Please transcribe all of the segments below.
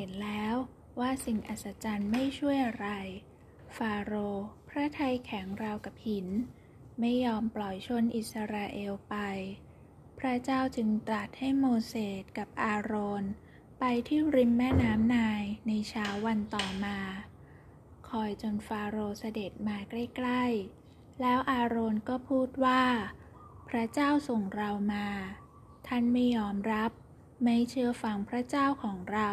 เห็นแล้วว่าสิ่งอัศจรรย์ไม่ช่วยอะไร ฟาโรห์พระทัยแข็งราวกับหิน ไม่ยอมปล่อยชนอิสราเอลไป พระเจ้าจึงตรัสให้โมเสสกับอาโรน ไปที่ริมแม่น้ำนายในเช้าวันต่อมา คอยจนฟาโรห์เสด็จมาใกล้ๆ แล้วอาโรนก็พูดว่า พระเจ้าส่งเรามา ท่านไม่ยอมรับ ไม่เชื่อฟังพระเจ้าของเรา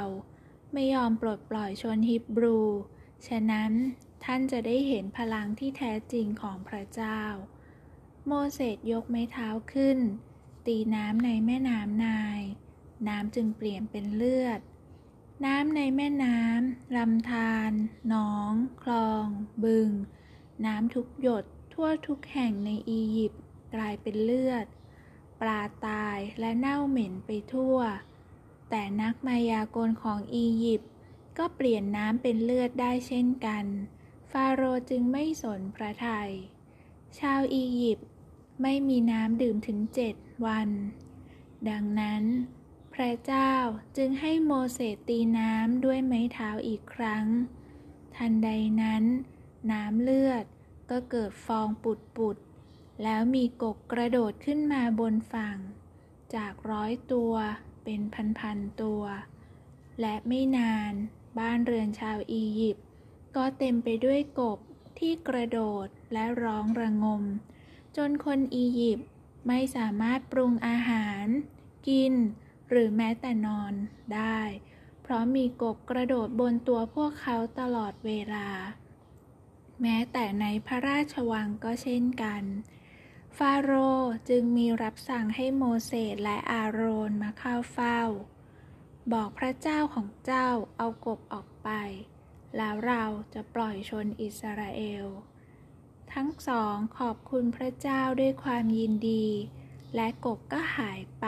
ไม่ยอมปลดปล่อยชนฮิบรู ฉะนั้นท่านจะได้เห็นพลังที่แท้จริงของพระเจ้า โมเสสยกไม้เท้าขึ้น ตีน้ำในแม่น้ำนาย น้ำจึงเปลี่ยนเป็นเลือด น้ำในแม่น้ำลำธารหนอง คลอง บึง น้ำทุกหยดทั่วทุกแห่งในอียิปต์กลายเป็นเลือด ปลาตายและเน่าเหม็นไปทั่ว แต่นักมายากลของอียิปต์ก็เปลี่ยนน้ำเป็นเลือดได้เช่นกัน ฟาโรห์จึงไม่สนพระทยัย ชาวอียิปต์ไม่มีน้ำดื่มถึงเจ็ดวัน ดังนั้น พระเจ้าจึงให้โมเสสตีน้ำด้วยไม้เท้าอีกครั้ง ทันใดนั้น น้ำเลือดก็เกิดฟองปุดปุดๆแล้วมีกบกระโดดขึ้นมาบนฝั่ง จากร้อยตัว เป็นพันๆตัว และไม่นานบ้านเรือนชาวอียิปต์ก็เต็มไปด้วยกบที่กระโดดและร้องระงม จนคนอียิปต์ไม่สามารถปรุงอาหาร กิน หรือแม้แต่นอนได้ เพราะมีกบกระโดดบนตัวพวกเขาตลอดเวลา แม้แต่ในพระราชวังก็เช่นกัน ฟาโรห์จึงมีรับสั่งให้โมเสสและอาโรนมาเข้าเฝ้า บอกพระเจ้าของเจ้าเอากบออกไป แล้วเราจะปล่อยชนอิสราเอล ทั้งสองขอบคุณพระเจ้าด้วยความยินดี และกบก็หายไป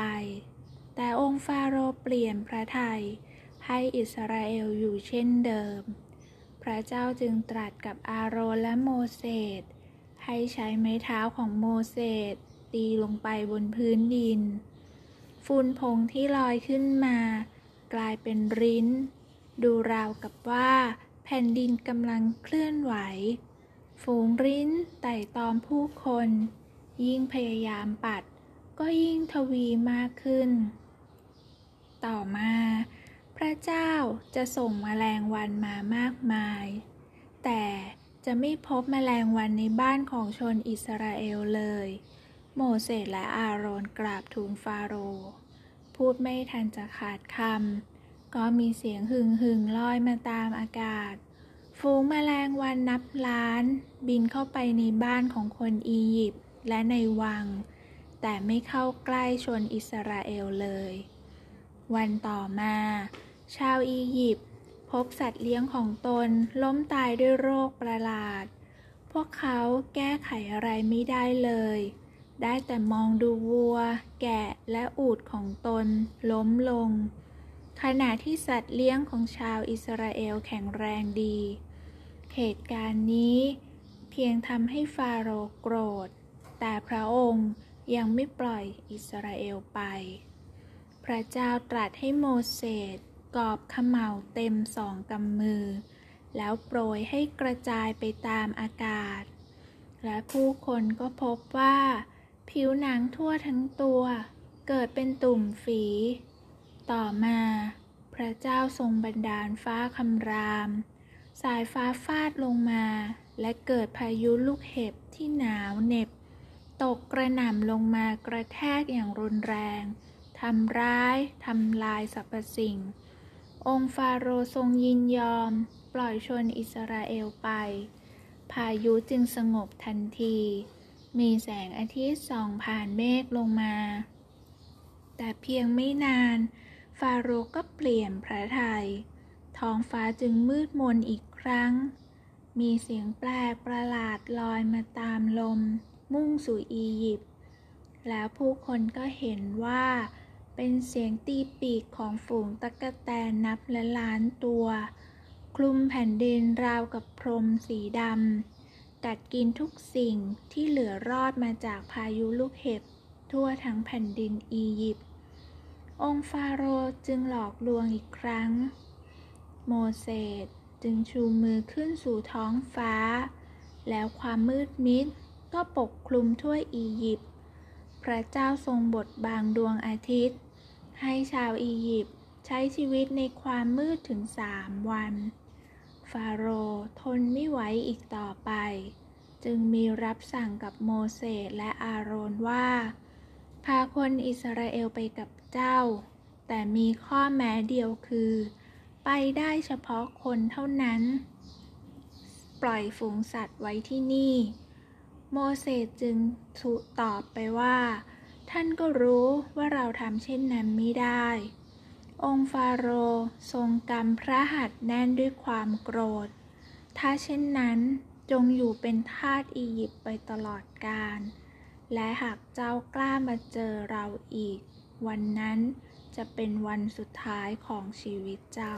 แต่องค์ฟาโรห์เปลี่ยนพระทัยให้อิสราเอลอยู่เช่นเดิม พระเจ้าจึงตรัสกับอาโรนและโมเสส ให้ใช้ไม้เท้าของโมเสสตีลงไปบนพื้นดิน ฝุ่นผงที่ลอยขึ้นมา กลายเป็นริ้น ดูราวกับว่าแผ่นดินกำลังเคลื่อนไหว ฝูงริ้นไต่ตอมผู้คน ยิ่งพยายามปัด ก็ยิ่งทวีมากขึ้น ต่อมา พระเจ้าจะส่งแมลงวันมามากมาย แต่ จะไม่พบแมลงวันในบ้านของชนอิสราเอลเลย โมเสสและอาโรนกราบทูลฟาโรห์พูดไม่ทันจะขาดคำก็มีเสียงหึ่งหึ่งลอยมาตามอากาศ ฝูงแมลงวันนับล้าน บินเข้าไปในบ้านของคนอียิปต์และในวัง แต่ไม่เข้าใกล้ชนอิสราเอลเลย วันต่อมา ชาวอียิปต์ พบสัตว์เลี้ยงของตนล้มตายด้วยโรคประหลาด พวกเขาแก้ไขอะไรไม่ได้เลย ได้แต่มองดูวัว แกะและอูฐของตน ล้มลง ขณะที่สัตว์เลี้ยงของชาวอิสราเอลแข็งแรงดี เหตุการณ์นี้เพียงทำให้ฟาโรห์โกรธ แต่พระองค์ยังไม่ปล่อยอิสราเอลไป พระเจ้าตรัสให้โมเสส กอบขมเหลาเต็มสองกำมือ แล้วโปรยให้กระจายไปตามอากาศ และผู้คนก็พบว่า ผิวหนังทั่วทั้งตัว เกิดเป็นตุ่มฝี ต่อมา พระเจ้าทรงบันดาลฟ้าคำราม สายฟ้าฟาดลงมา และเกิดพายุลูกเห็บที่หนาวเหน็บ ตกกระหน่ำลงมากระแทกอย่างรุนแรงทำร้าย ทำลายสรรพสิ่ง องค์ฟาโรห์ทรงยินยอม ปล่อยชนอิสราเอลไป พายุจึงสงบทันที มีแสงอาทิตย์ส่องผ่านเมฆลงมา แต่เพียงไม่นาน ฟาโรห์ก็เปลี่ยนพระทยัยท้องฟ้าจึงมืดมนอีกครั้ง มีเสียงแปลกประหลาดลอยมาตามลม มุ่งสู่อียิปต์แล้วผู้คนก็เห็นว่า เป็นเสียงตีปีกของฝูงตะกะแตนนับและล้านตัว คลุมแผ่นดินราวกับพรมสีดำ กัดกินทุกสิ่งที่เหลือรอดมาจากพายุลูกเห็บ ทั่วทั้งแผ่นดินอียิปต์ องค์ฟาโรห์จึงหลอกลวงอีกครั้ง โมเสสจึงชูมือขึ้นสู่ท้องฟ้า แล้วความมืดมิดก็ปกคลุมทั่วอียิปต์ พระเจ้าทรงบดบางดวงอาทิตย์ ให้ชาวอียิปต์ใช้ชีวิตในความมืดถึงสามวัน ฟาโรห์ทนไม่ไหวอีกต่อไป จึงมีรับสั่งกับโมเสสและอาโรนว่า พาคนอิสราเอลไปกับเจ้า แต่มีข้อแม้เดียวคือ ไปได้เฉพาะคนเท่านั้น ปล่อยฝูงสัตว์ไว้ที่นี่ โมเสสจึงตอบไปว่า ท่านก็รู้ว่าเราทำเช่นนั้นไม่ได้ องค์ฟาโรห์ทรงกำพระหัตถ์แน่นด้วยความโกรธ ถ้าเช่นนั้นจงอยู่เป็นทาสอียิปต์ไปตลอดกาล และหากเจ้ากล้ามาเจอเราอีก วันนั้นจะเป็นวันสุดท้ายของชีวิตเจ้า